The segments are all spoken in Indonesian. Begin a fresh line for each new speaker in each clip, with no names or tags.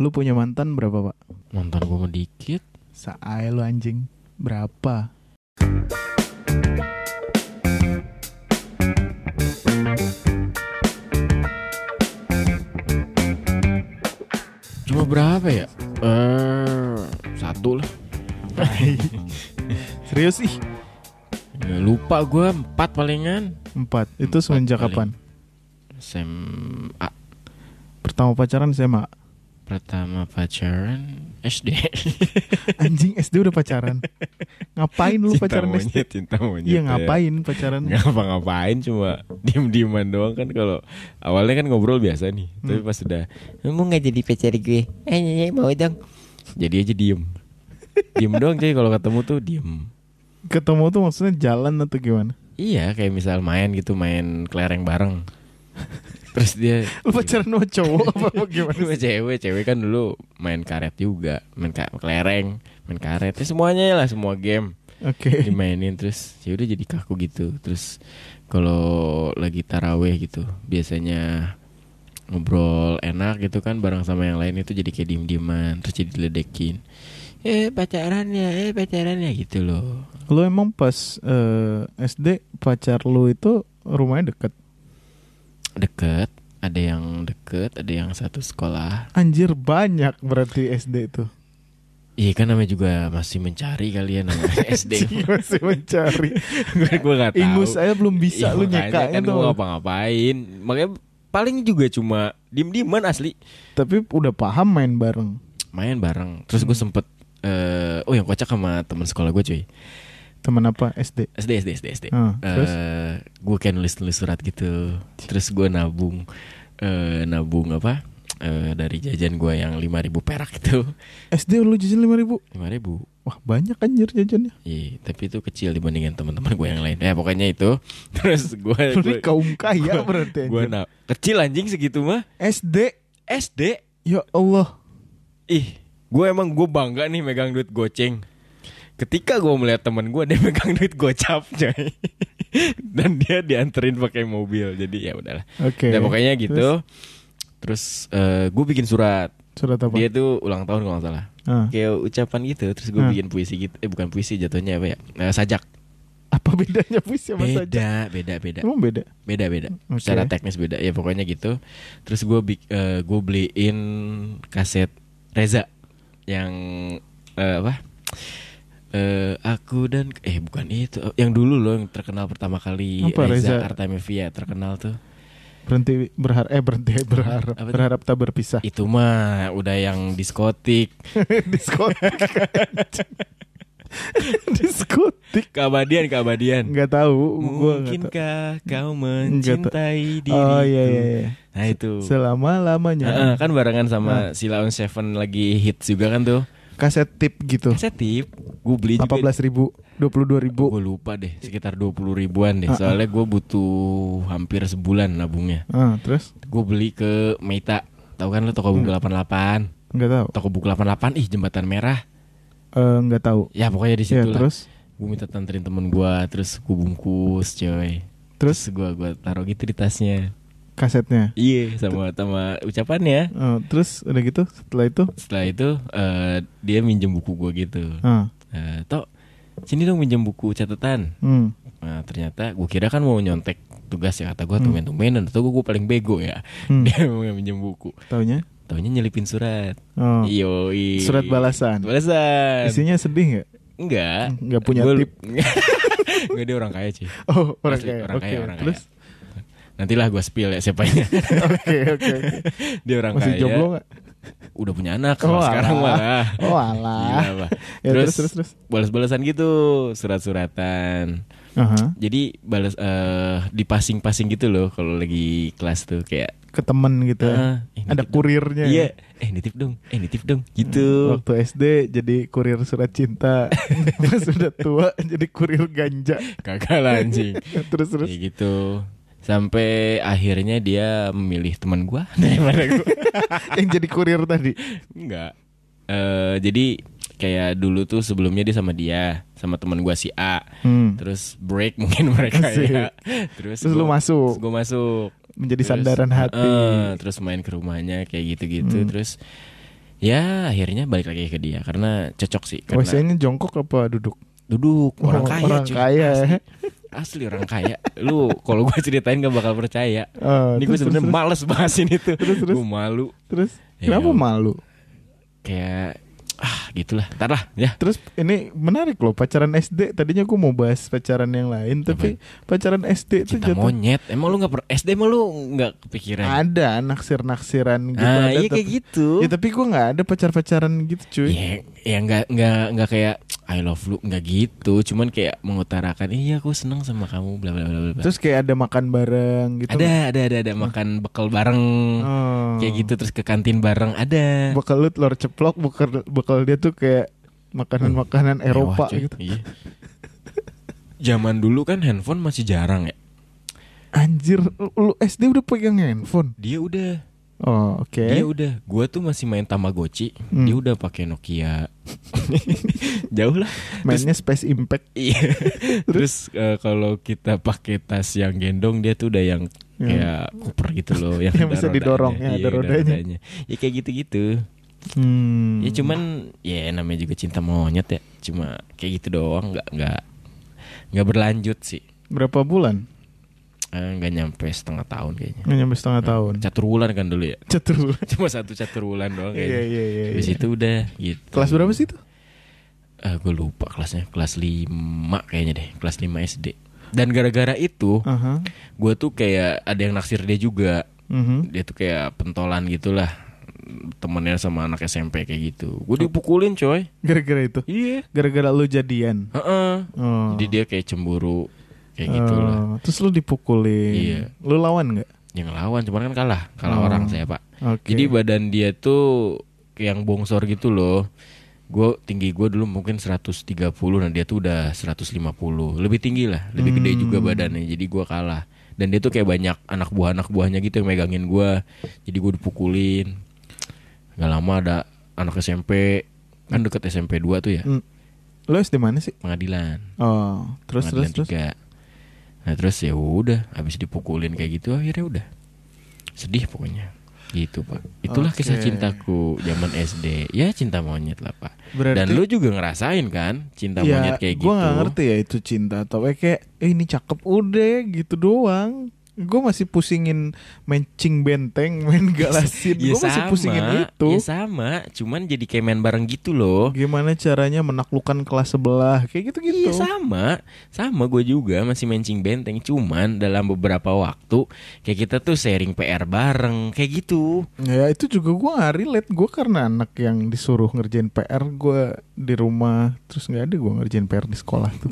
Lu punya mantan berapa, Pak?
Mantan gue dikit.
Saai lu anjing. Berapa?
Cuma berapa ya? Eh, satu lah.
Serius ih?
Ya, lupa gue empat palingan.
Empat. Itu semenjak kapan?
SMA
Pertama pacaran SMA.
Pertama pacaran SD.
Anjing SD udah pacaran. Ngapain lu
cinta
pacaran
monyet,
SD?
Cinta monyet.
Iya
ya.
ngapain pacaran?
Ngapa-ngapain cuma diem-dieman doang kan kalau awalnya kan ngobrol biasa nih.
Hmm.
Tapi pas udah mau nggak jadi pacar gue? Eh, eh, eh, mau dong. Jadi aja diem. diem doang cuy kalau ketemu tuh diem.
Ketemu tuh maksudnya jalan atau gimana?
Iya kayak misal main gitu main kelereng bareng. Terus dia
Lu pacaran sama cowok apa, apa gimana?
Dua cewek, cewek kan dulu main karet juga, main ka- kelereng, main karet, ya semuanya lah, semua game
Oke.
dimainin terus ya udah jadi kaku gitu. Terus kalau lagi taraweh gitu, biasanya ngobrol enak gitu kan bareng sama yang lain itu jadi kayak diem dieman terus jadi diledekin eh pacarannya eh pacarannya gitu loh
Lu emang pas eh, SD pacar lu itu rumahnya deket?
Deket ada yang deket ada yang satu sekolah.
Anjir banyak berarti SD itu.
iya kan namanya juga masih mencari kali ya namanya SD
masih mencari.
gue gue nggak tahu.
Ingus saya belum bisa
Iya,
lu nyekanya
kan gue ngapa-ngapain. Makanya paling juga cuma diem dieman asli.
Tapi udah paham main bareng.
main bareng. Terus gue sempet eh oh yang kocak sama teman sekolah gue cuy
Teman apa SD?
SD SD SD SD
Ah, terus?
Eh, gue kayak nulis nulis surat gitu terus gue nabung eh nabung apa Eh, dari jajan gue yang 5000 perak itu
SD lu jajan 5000 ribu
5000
Wah banyak anjir jajannya.
Iya, tapi itu kecil dibandingin teman-teman gue yang lain. Ya pokoknya itu. Terus gue
ini kaum kaya berarti
gue na- kecil anjing segitu mah.
SD
SD.
Ya Allah
Ih, gue emang gue bangga nih megang duit goceng. Ketika gue melihat teman gue dia megang duit gocap, coy. Dan dia dianterin pakai mobil. Jadi ya udahlah.
Oke
Nah, pokoknya gitu. Terus, gue bikin surat.
Surat apa?
Dia tuh ulang tahun kalau nggak salah.
Ah.
Kayak ucapan gitu. Terus gue
Ah.
bikin puisi gitu. Eh bukan puisi jatuhnya apa ya? Eh, sajak.
Apa bedanya puisi sama?
Beda, beda, beda.
Emang beda?
beda beda
Oke.
secara teknis beda ya pokoknya gitu terus gue gue beliin kaset Reza yang eh, apa eh aku dan eh bukan itu yang dulu loh yang terkenal pertama kali
Apa,
Reza,
Reza?
Artamevia terkenal tuh
Berhenti berharap eh berhenti berharap
Apa
berharap tak berpisah.
itu mah udah yang diskotik
Diskotik. Diskotik.
keabadian keabadian
tahu, nggak tahu.
mungkinkah kau mencintai diriku
Oh iya iya iya.
nah itu
Selama-lamanya.
Heeh, kan barengan sama
Nah.
Sila on Seven lagi hits juga kan tuh
Kaset tip gitu.
Kaset tip? Gue beli juga.
18 ribu, 22 ribu.
Gue lupa deh Sekitar 20 ribuan deh.
Ah, ah.
Soalnya gue butuh Hampir sebulan nabungnya.
Ah, terus?
Gue beli ke Meita Tahu kan lo toko buku 88
enggak tahu.
Toko buku 88 Ih jembatan merah.
Eh enggak tahu.
Ya pokoknya di
Ya,
situ lah.
terus?
Gue minta tanterin temen gue Terus gue bungkus coy.
Terus?
Gue gua taruh gitu di tasnya
kasetnya.
Iya sama sama ucapannya
Oh, terus udah gitu setelah itu
Setelah itu eh, Dia minjem buku gue gitu
ah,
Eh, Tok Sini dong minjem buku catatan
hmm.
Nah ternyata gue kira kan mau nyontek tugas ya kata gue
Hmm.
tumben-tumbenan atau gue paling bego ya
Hmm.
dia mau minjem buku
Taunya?
taunya nyelipin surat
Oh.
iyo
Surat balasan.
balasan
Isinya sedih nggak?
enggak
Nggak punya
Gua-
tip.
enggak dia orang kaya sih
Oh, orang
Asli,
kaya.
orang
Oke,
kaya orang
terus?
kaya nantilah gue spill ya siapanya
Oke, oke, oke.
dia orang
Masih
kaya
jomblo nggak?
udah punya anak
Oh,
sekarang
alah.
malah
Oh, alah.
Gila.
Ya,
terus,
terus, terus, terus.
balas-balasan gitu surat-suratan
Aha.
jadi balas eh dipasing-pasing gitu loh kalau lagi kelas tuh kayak
Ke temen gitu.
Ah, eh,
Ada kurirnya.
Iya, eh nitip dong, eh nitip dong, gitu.
Waktu SD jadi kurir surat cinta. Pas sudah tua jadi kurir ganja.
Kagak lah anjing.
terus terus.
Kayak gitu. Sampai akhirnya dia memilih teman gua daripada gua.
Yang jadi kurir tadi.
Enggak. Eh jadi kayak dulu tuh sebelumnya dia sama dia, sama teman gua si A.
Hmm.
Terus break mungkin mereka
Asik.
ya. Terus,
Terus lu masuk.
Gue masuk.
Menjadi
Terus,
sandaran hati.
eh, terus main ke rumahnya kayak gitu-gitu.
Hmm.
Terus Ya akhirnya balik lagi ke dia karena cocok sih. Karena
WC-nya jongkok apa duduk?
duduk orang
Oh,
kaya,
orang
cuy.
kaya,
asli,
ya.
orang kaya. Lu kalau gue ceritain gak bakal percaya.
Oh,
Ini gue sebenarnya males bahasin itu.
Terus, terus.
Gue malu.
terus
Ya,
kenapa
ya.
malu?
Kayak ah gitulah. Ntar lah ya.
Terus ini menarik loh pacaran SD. Tadinya gue mau bahas pacaran yang lain, tapi pacaran SD itu jatuh
monyet. Emang lu gak per SD emang lu gak kepikiran?
ada naksir-naksiran gitu.
ah
ada,
iya
tapi-
kayak gitu.
Ya tapi gue nggak ada pacar-pacaran gitu cuy.
Ya, ya nggak nggak nggak kayak I love lu nggak gitu, cuman kayak mengutarakan iya aku seneng sama kamu bla bla bla bla.
Terus kayak ada makan bareng gitu.
ada ada ada ada makan bekal bareng
Oh.
kayak gitu terus ke kantin bareng ada.
Bekal lu telur ceplok, bekal bekal dia tuh kayak makanan-makanan Eropa
Mewah, cuy.
gitu.
Iya. Zaman dulu kan handphone masih jarang ya.
Anjir, lu SD udah pegang handphone.
Dia udah,
Oh, oke.
dia udah. Gua tuh masih main Tamagotchi,
Hmm.
dia udah pakai Nokia. Jauh lah.
Mainnya Space Impact.
Iya. Terus eh, kalau kita pakai tas yang gendong dia tuh udah yang kayak koper gitu loh yang,
Yang bisa didorong, ya,
Iya,
ada rodanya.
Ya kayak gitu-gitu.
Hmm.
Ya cuman ya namanya juga cinta monyet ya. Cuma kayak gitu doang nggak nggak nggak berlanjut sih.
berapa bulan?
Eh, nggak nyampe setengah tahun kayaknya.
Nggak nyampe setengah tahun.
Catur bulan kan dulu ya.
Catur bulan.
Cuma satu catur bulan doang
Iya
kayaknya.
iya iya.
Habis
iya.
itu udah gitu.
Kelas berapa sih itu?
Eh, gue lupa kelasnya. Kelas 5 kayaknya deh. Kelas 5 SD. Dan gara-gara itu
Aha.
gue tuh kayak ada yang naksir dia juga.
Mhm.
Dia tuh kayak pentolan gitulah. Temennya sama anak SMP kayak gitu. Gue dipukulin coy.
Gara-gara itu.
Iya.
Gara-gara lu jadian.
Heeh.
Oh.
Jadi dia kayak cemburu kayak gitu lah.
Oh, Terus lu dipukulin.
Iya.
Lu lawan nggak?
Yang ngelawan cuman kan kalah, kalah
Oh.
orang saya, Pak.
Oke.
Jadi badan dia tuh kayak yang bongsor gitu loh. Gue tinggi gue dulu mungkin 130 nah dia tuh udah 150 lebih tinggi lah lebih gede juga
Hmm.
badannya jadi gue kalah dan dia tuh kayak banyak anak buah anak buahnya gitu yang megangin gue jadi gue dipukulin nggak lama ada anak SMP kan deket SMP 2 tuh ya
Hmm. Lu SD mana sih?
pengadilan
Oh, terus terus
pengadilan
terus.
Nah terus ya udah, habis dipukulin kayak gitu akhirnya udah sedih pokoknya. Gitu pak. Itulah kisah
Oke.
cintaku zaman SD. Ya cinta monyet lah pak.
Berarti
Dan lu juga ngerasain kan cinta monyet kayak
gua
gitu.
nggak ngerti ya itu cinta atau kayak eh, ini cakep udah gitu doang. Gue masih pusingin mancing benteng, main galasin.
Ya
gue masih
sama,
pusingin itu.
Ya sama, cuman jadi kayak main bareng gitu loh.
Gimana caranya menaklukkan kelas sebelah kayak gitu-gitu.
Iya sama, sama gue juga masih mancing benteng. Cuman dalam beberapa waktu kayak kita tuh sharing PR bareng kayak gitu.
Ya itu juga gue gak relate Gue karena anak yang disuruh ngerjain PR Gue di rumah Terus gak ada gue ngerjain PR di sekolah tuh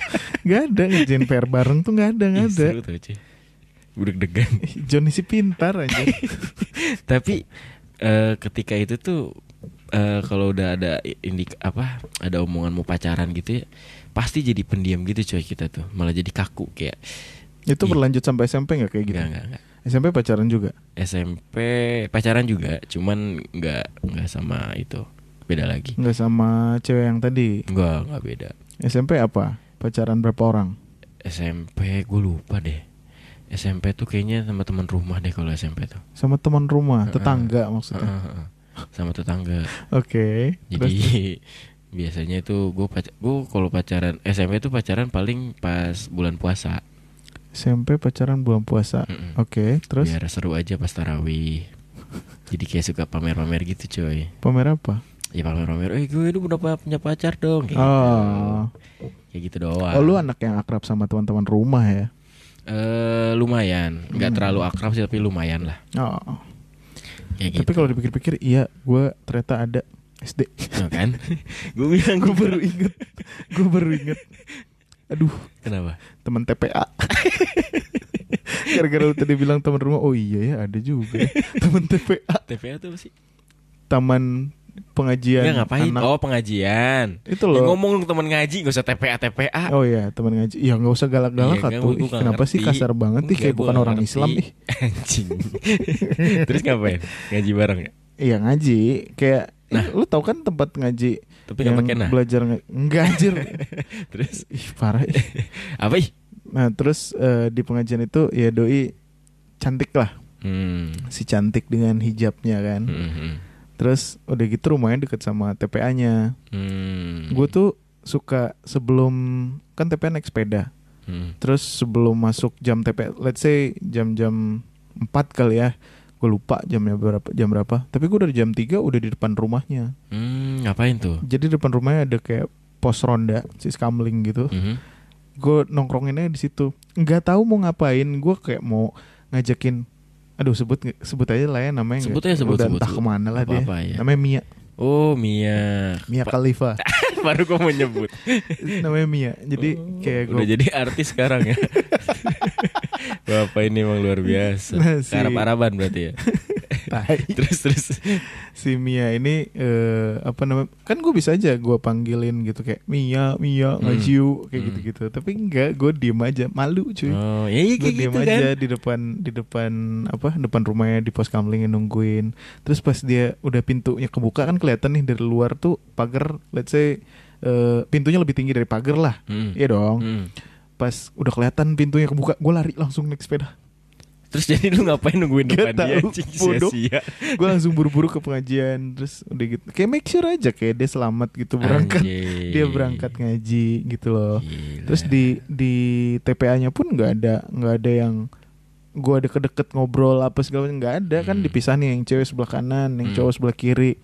Gak ada ngerjain PR bareng tuh gak ada Gak
Ih,
ada
seru tuh. Deg-degan.
Johnny si pintar aja
Tapi eh, ketika itu tuh eh, kalau udah ada indik apa ada omongan mau pacaran gitu ya pasti jadi pendiam gitu coy kita tuh malah jadi kaku kayak
Itu
Iya.
berlanjut sampai SMP gak kayak gitu?
enggak enggak enggak
SMP pacaran juga?
SMP pacaran juga cuman enggak enggak sama itu beda lagi
Nggak sama cewek yang tadi
enggak enggak beda
SMP apa? Pacaran berapa orang?
SMP gue lupa deh SMP tuh kayaknya sama teman rumah deh kalau SMP tuh
Sama teman rumah, tetangga maksudnya
Heeh, sama tetangga
Oke
Jadi
terus?
biasanya itu gue pac gue kalau pacaran SMP tuh pacaran paling pas bulan puasa.
SMP pacaran bulan puasa
Mm-mm.
Oke terus
Biar seru aja pas tarawih. Jadi kayak suka pamer-pamer gitu coy.
pamer apa?
Ya pamer-pamer, eh gue ini udah punya pacar dong. Kayak
Oh.
gitu. Kayak gitu doang.
Oh lu anak yang akrab sama teman-teman rumah ya?
Eh, lumayan, nggak
Hmm.
terlalu akrab sih tapi lumayan lah.
Oh
Kayak gitu.
Tapi kalau dipikir-pikir iya gue ternyata ada SD
Tuh kan? gue bilang
Gue baru inget Gue baru inget Aduh
Kenapa?
teman TPA Gara-gara lu tadi bilang teman rumah Oh iya ya ada juga Teman TPA
TPA tuh apa sih?
Taman pengajian
Nggak ngapain?
anak.
Oh pengajian.
Itu
Ya,
loh
ngomong teman ngaji gak usah TPA TPA.
Oh iya teman ngaji Ya nggak usah galak-galak Ih,
nggak
Kenapa sih
ngerti.
kasar banget ih
Enggak,
Kayak bukan orang
ngerti.
Islam ih
Anjing. Terus ngapain? Ngaji bareng ya?
Iya ngaji Kayak
Nah.
Lu tau kan tempat ngaji
Tapi nggak pakai nah.
belajar Enggak anjir
Terus
Ih parah ih.
apa ih?
Nah terus eh, di pengajian itu ya doi cantik lah
Hmm.
si cantik dengan hijabnya kan.
Hmm, hmm.
Terus udah gitu rumahnya deket sama TPA-nya
Hmm.
gue tuh suka sebelum kan TPA naik sepeda
Hmm.
terus sebelum masuk jam TPA let's say jam-jam 4 kali ya gue lupa jamnya berapa jam berapa tapi gue dari jam 3 udah di depan rumahnya
Hmm, ngapain tuh?
jadi depan rumahnya ada kayak pos ronda si skamling gitu
Mhm.
gue nongkronginnya di situ nggak tahu mau ngapain gue kayak mau ngajakin aduh sebut sebut aja lah ya namanya
Sebut aja, sebut,
udah
sebut,
entah
sebut.
ke mana lah dia
Apa-apa ya.
namanya Mia
Oh Mia.
Mia Khalifa
Baru gue mau nyebut.
namanya Mia jadi
Oh,
kayak gue
udah jadi artis sekarang ya. Bapak ini emang luar biasa.
Nah, si-
Arab-araban berarti ya. Terus terus.
si Mia ini eh, apa namanya kan gue bisa aja gue panggilin gitu kayak Mia Mia
Hmm.
ngaju kayak
Hmm.
gitu gitu tapi enggak gue diem aja malu cuy
Oh, ya iya
gue diem
gitu kan.
aja di depan di depan apa depan rumahnya di pos kamling nungguin terus pas dia udah pintunya kebuka kan kelihatan nih dari luar tuh pagar let's say eh, pintunya lebih tinggi dari pagar lah
Hmm.
iya dong
Hmm.
Pas udah kelihatan pintunya kebuka gue lari langsung naik sepeda
Terus jadi lu ngapain nungguin
Gak
depan dia
tahu,
anjing
bodoh.
sia-sia.
gue langsung buru-buru ke pengajian terus udah gitu kayak make sure aja kayak dia selamat gitu berangkat
Anjing.
dia berangkat ngaji gitu loh
Gila.
terus di di TPA-nya pun nggak ada nggak ada yang gue ada kedeket ngobrol apa segala macam nggak ada kan
Hmm.
dipisah nih yang cewek sebelah kanan yang
Hmm.
cowok sebelah kiri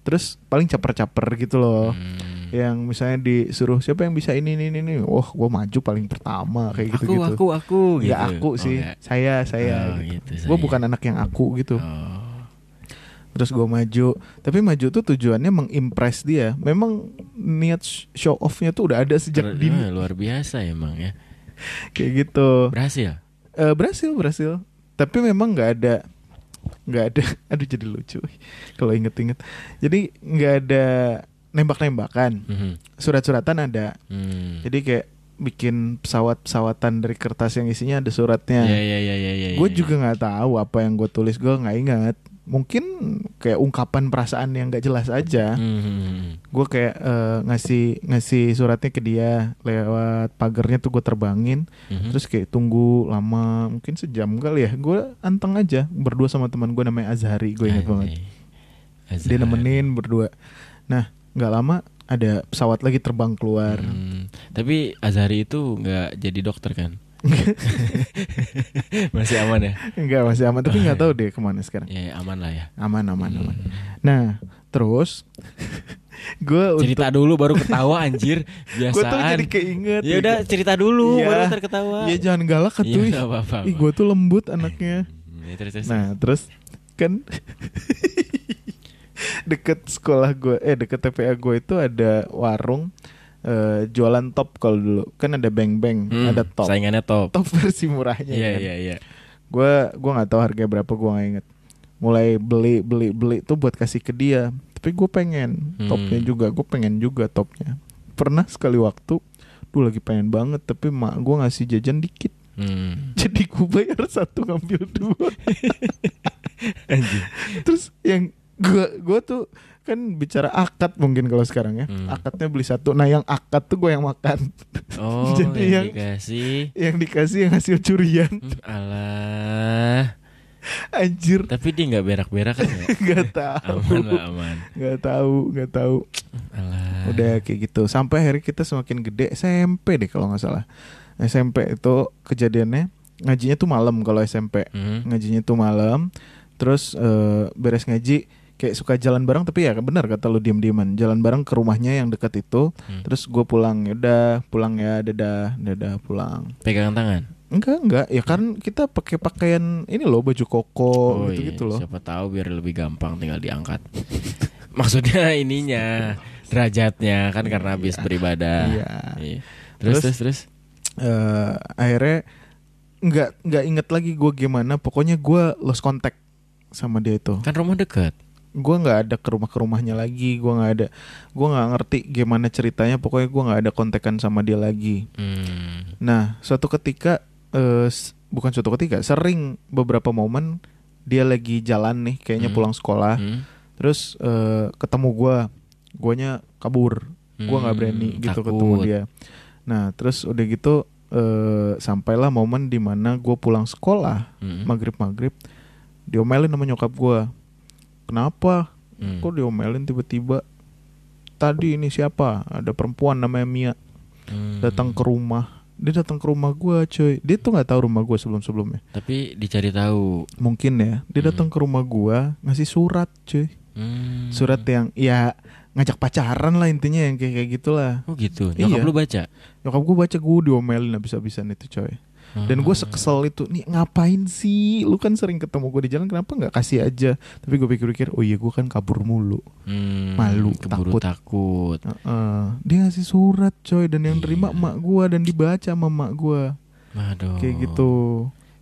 terus paling caper-caper gitu loh
Hmm.
Yang misalnya disuruh siapa yang bisa ini ini ini, wah gue maju paling pertama kayak gitu
aku
gitu
aku aku gitu.
nggak aku
Oh,
sih
nggak.
saya saya
Oh,
gitu.
gitu,
gue bukan anak yang aku gitu.
Oh.
terus gue maju. Tapi maju tuh tujuannya mengimpress dia. Memang niat show offnya tuh udah ada sejak
Ter-
dini.
eh, luar biasa emang ya.
kayak gitu.
Berhasil.
Eh, berhasil berhasil. Tapi memang nggak ada nggak ada. Aduh jadi lucu. Kalau inget-inget. Jadi nggak ada nembak-nembakan
Mhm.
surat-suratan ada
Hmm.
jadi kayak bikin pesawat-pesawatan dari kertas yang isinya ada suratnya
Ya ya ya ya ya.
gue
ya,
juga nggak tahu apa yang gue tulis gue nggak ingat mungkin kayak ungkapan perasaan yang nggak jelas aja
Hmm.
gue kayak eh, ngasih ngasih suratnya ke dia lewat pagarnya tuh gue terbangin
Mhm.
terus kayak tunggu lama mungkin sejam kali ya gue anteng aja berdua sama teman gue namanya Azhari gue ingat banget
Anjing. Azhar.
dia nemenin berdua nah nggak lama ada pesawat lagi terbang keluar
Hmm. Tapi Azhari itu nggak jadi dokter kan? Masih aman ya?
Enggak masih aman tapi nggak tahu deh ke mana sekarang
Ya aman lah ya.
aman aman aman
Hmm.
nah terus gue
Cerita dulu baru ketawa anjir.
gue tuh
Biasaan.
jadi keinget
Ya udah cerita dulu
Iya.
baru ntar ketawa.
Iya jangan galak
Iya,
tuh
nggak apa-apa.
ih gue tuh lembut anaknya
ya, terus, terus.
Nah terus kan deket sekolah gue eh deket TPA gue itu ada warung eh, jualan top kalau dulu kan ada beng beng
Hmm,
ada top
Saingannya top.
top versi murahnya
Iya
kan.
iya iya.
gue gue nggak tahu harganya berapa gue nggak inget mulai beli beli beli tuh buat kasih ke dia tapi gue pengen
Hmm.
topnya juga gue pengen juga topnya pernah sekali waktu tuh lagi pengen banget tapi mak gue ngasih jajan dikit
Hmm.
jadi gue bayar satu ngambil dua
Anjing.
terus yang gue gue tuh kan bicara akad mungkin kalau sekarang ya
Hmm.
akadnya beli satu nah yang akad tuh gue yang makan
Oh,
Jadi
yang
yang-
dikasih.
yang dikasih yang hasil curian
Hmm, alah.
anjir
Tapi dia nggak berak-berak kan ya?
nggak tahu
Aman lah aman.
nggak tahu nggak tahu
Alah.
udah kayak gitu sampai akhirnya kita semakin gede SMP deh kalau nggak salah SMP itu kejadiannya ngajinya tuh malam kalau SMP
Hmm.
ngajinya tuh malam terus eh, beres ngaji kayak suka jalan bareng tapi ya benar kata lu diem dieman jalan bareng ke rumahnya yang dekat itu
Hmm.
terus gue pulang ya udah pulang ya dadah dadah pulang
Pegangan tangan.
enggak enggak ya kan kita pakai pakaian ini loh baju koko gitu gitu
iya,
loh
Siapa tahu biar lebih gampang tinggal diangkat. Maksudnya ininya derajatnya kan karena habis beribadah.
Iya.
Iya. Terus
Terus-
terus terus.
Eh, akhirnya nggak nggak inget lagi gue gimana pokoknya gue lost contact sama dia itu
Kan rumah dekat.
Gue nggak ada ke rumah ke rumahnya lagi gue nggak ada gue nggak ngerti gimana ceritanya pokoknya gue nggak ada kontekan sama dia lagi
Hmm.
nah suatu ketika s- bukan suatu ketika sering beberapa momen dia lagi jalan nih kayaknya
Hmm.
pulang sekolah
Hmm.
terus eh, ketemu gue guanya kabur gue nggak
Hmm,
berani gitu
takut.
ketemu dia nah terus udah gitu eh, sampailah momen di mana gue pulang sekolah
Hmm.
maghrib maghrib diomelin sama nyokap gue kenapa
Hmm.
kok diomelin tiba-tiba tadi ini siapa ada perempuan namanya Mia
Hmm.
datang ke rumah dia datang ke rumah gua coy dia tuh nggak tahu rumah gua sebelum sebelumnya
Tapi dicari tahu.
mungkin ya dia
Hmm.
datang ke rumah gua ngasih surat cuy
Hmm.
surat yang ya ngajak pacaran lah intinya yang kayak kayak gitulah
Oh gitu. Nyokap
Iya.
lu baca.
nyokap gua baca gua diomelin habis-habisan itu coy dan gue
Hmm.
sekesel itu nih ngapain sih lu kan sering ketemu gue di jalan kenapa nggak kasih aja tapi gue pikir-pikir oh iya gue kan kabur mulu
Hmm,
Malu,
keburu takut.
Heeh. dia ngasih surat coy dan yang terima
Iya.
emak gue dan dibaca sama emak gue
Waduh.
kayak gitu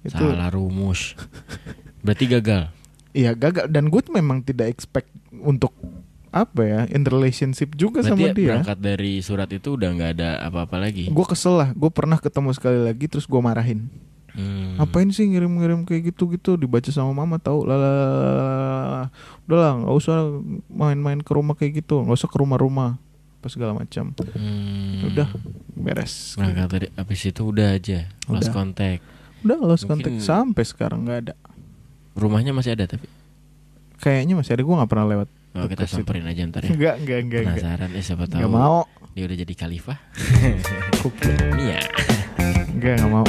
itu
Salah rumus. Berarti gagal.
iya gagal dan gue memang tidak expect untuk apa ya in relationship juga
Berarti
sama dia
berangkat dari surat itu udah nggak ada apa-apa lagi.
gue kesel lah gue pernah ketemu sekali lagi terus gue marahin
Hmm.
Ngapain sih ngirim-ngirim kayak gitu-gitu dibaca sama mama tahu lah udah lah nggak usah main-main ke rumah kayak gitu nggak usah ke rumah-rumah apa segala macam
Hmm.
udah beres
Berangkat dari habis itu udah aja lost
Udah.
contact.
udah lost
Mungkin-
contact sampai sekarang nggak ada
Rumahnya masih ada tapi.
kayaknya masih ada gue nggak pernah lewat
Oh, kita samperin aja ntar ya.
Enggak, enggak, enggak.
Penasaran eh siapa tahu.
Enggak mau.
Dia udah jadi khalifah. Nia.
Enggak, enggak mau.